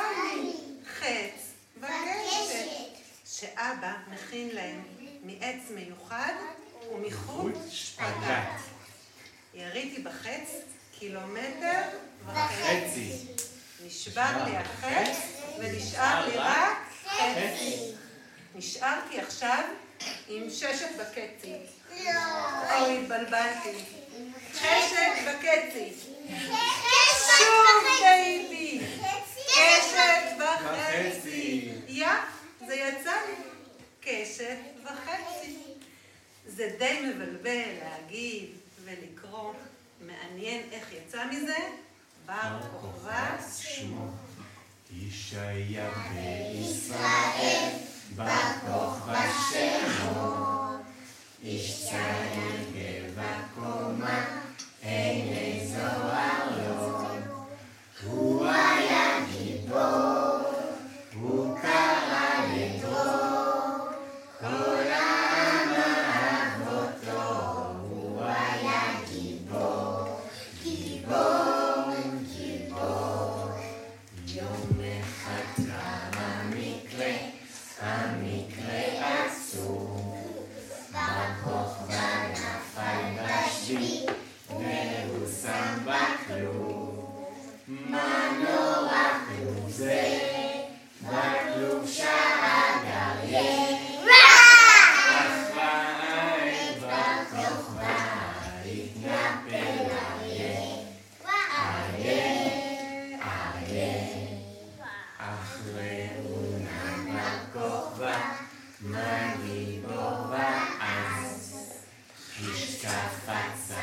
לי חץ וקשת, שאבא מכין להם מעץ מיוחד ומחוט שפגת. יריתי בחץ קילומטר וחצי. נשבר לי החץ ונשאר לי רק חצי. נשארתי עכשיו עם ששת וקצי. לא. אוי, התבלבלתי. ששת וקצי. זה די מבלבל להגיד ולקרוא. מעניין איך יצא מזה? בר כוכבא שמו. איש היה בישראל, בר Mandy Bova As. Fischka Fatsa.